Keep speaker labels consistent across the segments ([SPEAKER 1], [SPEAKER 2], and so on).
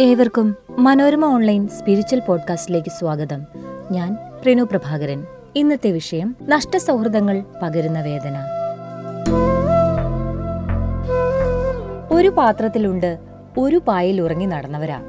[SPEAKER 1] ഏവർക്കും Manorama online spiritual പോഡ്കാസ്റ്റിലേക്ക് സ്വാഗതം. ഞാൻ പ്രിനു പ്രഭാകരൻ. ഇന്നത്തെ വിഷയം നഷ്ടസൗഹൃദങ്ങൾ പകരുന്ന വേദന. ഒരു പാത്രത്തിലുണ്ട് ഒരു പായയിൽ ഉറങ്ങി നടന്നവരാ.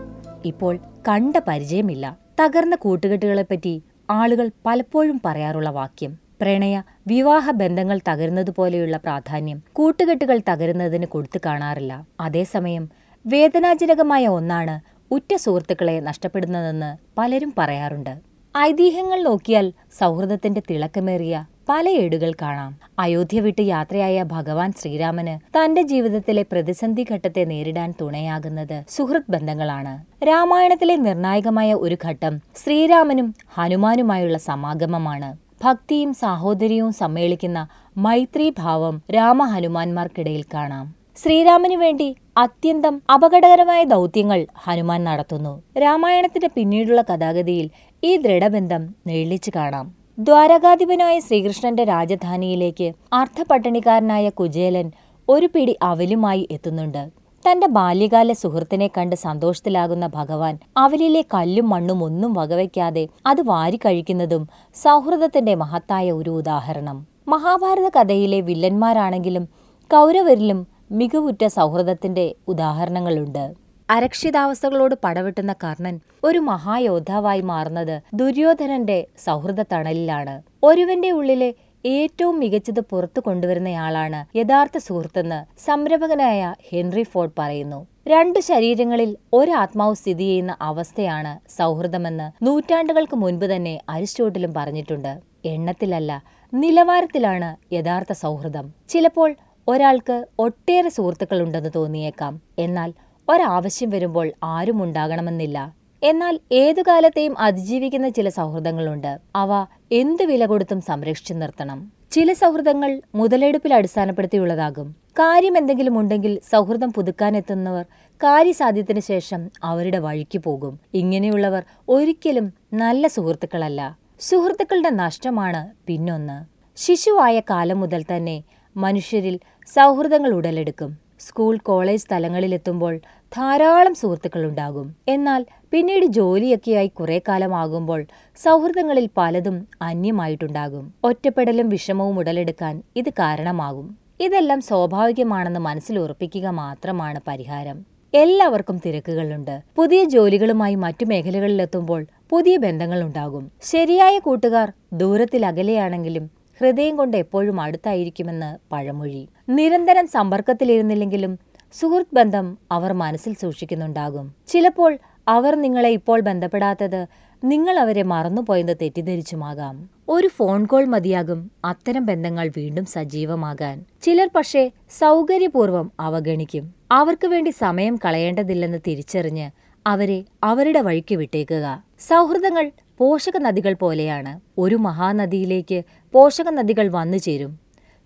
[SPEAKER 1] ഇപ്പോൾ കണ്ട പരിചയമില്ല. തകർന്ന കൂട്ടുകെട്ടുകളെപ്പറ്റി ആളുകൾ പലപ്പോഴും പറയാറുള്ള വാക്യം പ്രണയ വിവാഹ ബന്ധങ്ങൾ തകരുന്നതുപോലെയുള്ള പ്രാധാന്യം കൂട്ടുകെട്ടുകൾ തകരുന്നതിന് കൊടുത്തു കാണാറില്ല. അതേസമയം വേദനാജനകമായ ഒന്നാണ് ഉറ്റ സുഹൃത്തുക്കളെ നഷ്ടപ്പെടുന്നതെന്ന് പലരും പറയാറുണ്ട്. ഐതിഹ്യങ്ങൾ നോക്കിയാൽ സൗഹൃദത്തിന്റെ തിളക്കമേറിയ പല ഏടുകൾ കാണാം. അയോധ്യ വിട്ട് യാത്രയായ ഭഗവാൻ ശ്രീരാമന് തന്റെ ജീവിതത്തിലെ പ്രതിസന്ധി ഘട്ടത്തെ നേരിടാൻ തുണയാകുന്നത് സുഹൃത് ബന്ധങ്ങളാണ്. രാമായണത്തിലെ നിർണായകമായ ഒരു ഘട്ടം ശ്രീരാമനും ഹനുമാനുമായുള്ള സമാഗമമാണ്. ഭക്തിയും സാഹോദര്യവും സമ്മേളിക്കുന്ന മൈത്രീഭാവം രാമഹനുമാന്മാർക്കിടയിൽ കാണാം. ശ്രീരാമനു വേണ്ടി അത്യന്തം അപകടകരമായ ദൗത്യങ്ങൾ ഹനുമാൻ നടത്തുന്നു. രാമായണത്തിന്റെ പിന്നീടുള്ള കഥാഗതിയിൽ ഈ ദൃഢബന്ധം നീളിച്ചു കാണാം. ദ്വാരകാധിപനായ ശ്രീകൃഷ്ണന്റെ രാജധാനിയിലേക്ക് അർത്ഥപട്ടണിക്കാരനായ കുചേലൻ ഒരു പിടി അവലുമായി എത്തുന്നുണ്ട്. തന്റെ ബാല്യകാല സുഹൃത്തിനെ കണ്ട് സന്തോഷത്തിലാകുന്ന ഭഗവാൻ അവലിലെ കല്ലും മണ്ണും ഒന്നും വകവയ്ക്കാതെ അത് വാരിക്കഴിക്കുന്നതും സൗഹൃദത്തിന്റെ മഹത്തായ ഒരു ഉദാഹരണം. മഹാഭാരത കഥയിലെ വില്ലന്മാരാണെങ്കിലും കൗരവരിലും മികവുറ്റ സൗഹൃദത്തിന്റെ ഉദാഹരണങ്ങളുണ്ട്. അരക്ഷിതാവസ്ഥകളോട് പടവെട്ടുന്ന കർണൻ ഒരു മഹായോദ്ധാവായി മാറുന്നത് ദുര്യോധനന്റെ സൗഹൃദ തണലിലാണ് ഒരുവന്റെ ഉള്ളിലെ ഏറ്റവും മികച്ചത് പുറത്തു കൊണ്ടുവരുന്നയാളാണ് യഥാർത്ഥ സുഹൃത്തെന്ന് സംരംഭകനായ ഹെൻറി ഫോർഡ് പറയുന്നു. രണ്ടു ശരീരങ്ങളിൽ ഒരാത്മാവ് സ്ഥിതി ചെയ്യുന്ന അവസ്ഥയാണ് സൗഹൃദമെന്ന് നൂറ്റാണ്ടുകൾക്ക് മുൻപ് തന്നെ അരിസ്റ്റോട്ടിലും പറഞ്ഞിട്ടുണ്ട്. എണ്ണത്തിലല്ല നിലവാരത്തിലാണ് യഥാർത്ഥ സൗഹൃദം. ചിലപ്പോൾ ഒരാൾക്ക് ഒട്ടേറെ സുഹൃത്തുക്കളുണ്ടെന്ന് തോന്നിയേക്കാം. എന്നാൽ ഒരാവശ്യം വരുമ്പോൾ ആരും ഉണ്ടാകണമെന്നില്ല. എന്നാൽ ഏതു കാലത്തെയും അതിജീവിക്കുന്ന ചില സൗഹൃദങ്ങളുണ്ട്. അവ എന്ത് വില കൊടുത്തും സംരക്ഷിച്ചു നിർത്തണം. ചില സൗഹൃദങ്ങൾ മുതലെടുപ്പിൽ അടിസ്ഥാനപ്പെടുത്തിയുള്ളതാകും. കാര്യം എന്തെങ്കിലും ഉണ്ടെങ്കിൽ സൗഹൃദം പുതുക്കാനെത്തുന്നവർ കാര്യസാധ്യത്തിന് ശേഷം അവരുടെ വഴിക്ക് പോകും. ഇങ്ങനെയുള്ളവർ ഒരിക്കലും നല്ല സുഹൃത്തുക്കളല്ല. സുഹൃത്തുക്കളുടെ നഷ്ടമാണ് പിന്നൊന്ന്. ശിശുവായ കാലം മുതൽ തന്നെ മനുഷ്യരിൽ സൗഹൃദങ്ങൾ ഉടലെടുക്കും. സ്കൂൾ കോളേജ് തലങ്ങളിലെത്തുമ്പോൾ ധാരാളം സുഹൃത്തുക്കളുണ്ടാകും എന്നാൽ പിന്നീട് ജോലിയൊക്കെയായി കുറേ കാലമാകുമ്പോൾ സൗഹൃദങ്ങളിൽ പലതും അന്യമായിട്ടുണ്ടാകും. ഒറ്റപ്പെടലും വിഷമവും ഉടലെടുക്കാൻ ഇത് കാരണമാകും. ഇതെല്ലാം സ്വാഭാവികമാണെന്ന് മനസ്സിൽ ഉറപ്പിക്കുക മാത്രമാണ് പരിഹാരം. എല്ലാവർക്കും തിരക്കുകളുണ്ട്. പുതിയ ജോലികളുമായി മറ്റു മേഖലകളിലെത്തുമ്പോൾ പുതിയ ബന്ധങ്ങളുണ്ടാകും. ശരിയായ കൂട്ടുകാർ ദൂരത്തിൽ അകലെയാണെങ്കിലും ഹൃദയം കൊണ്ട് എപ്പോഴും അടുത്തായിരിക്കുമെന്ന് പഴമൊഴി. നിരന്തരം സമ്പർക്കത്തിലിരുന്നില്ലെങ്കിലും സുഹൃത്ത് ബന്ധം അവർ മനസ്സിൽ സൂക്ഷിക്കുന്നുണ്ടാകും. ചിലപ്പോൾ അവർ നിങ്ങളെ ഇപ്പോൾ ബന്ധപ്പെടാത്തത് നിങ്ങൾ അവരെ മറന്നുപോയെന്ന് തെറ്റിദ്ധരിച്ചുമാകാം. ഒരു ഫോൺ കോൾ മതിയാകും അത്തരം ബന്ധങ്ങൾ വീണ്ടും സജീവമാകാൻ. ചിലർ പക്ഷേ സൗകര്യപൂർവം അവഗണിക്കും. അവർക്ക് വേണ്ടി സമയം കളയേണ്ടതില്ലെന്ന് തിരിച്ചറിഞ്ഞ് അവരെ അവരുടെ വഴിക്ക് വിട്ടേക്കുക. സൗഹൃദങ്ങൾ പോഷക നദികൾ പോലെയാണ് ഒരു മഹാനദിയിലേക്ക് പോഷക നദികൾ വന്നു ചേരും.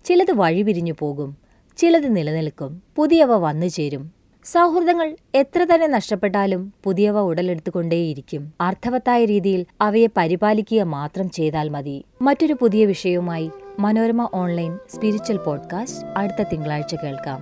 [SPEAKER 1] ചിലത് വഴിപിരിഞ്ഞു പോകും ചിലത് നിലനിൽക്കും പുതിയവ വന്നു ചേരും. സൗഹൃദങ്ങൾ എത്ര തന്നെ നഷ്ടപ്പെട്ടാലും പുതിയവ ഉടലെടുത്തുകൊണ്ടേയിരിക്കും. അർത്ഥവത്തായ രീതിയിൽ അവയെ പരിപാലിക്കുക മാത്രം ചെയ്താൽ മതി. മറ്റൊരു പുതിയ വിഷയവുമായി മനോരമ ഓൺലൈൻ സ്പിരിച്വൽ പോഡ്കാസ്റ്റ് അടുത്ത തിങ്കളാഴ്ച കേൾക്കാം.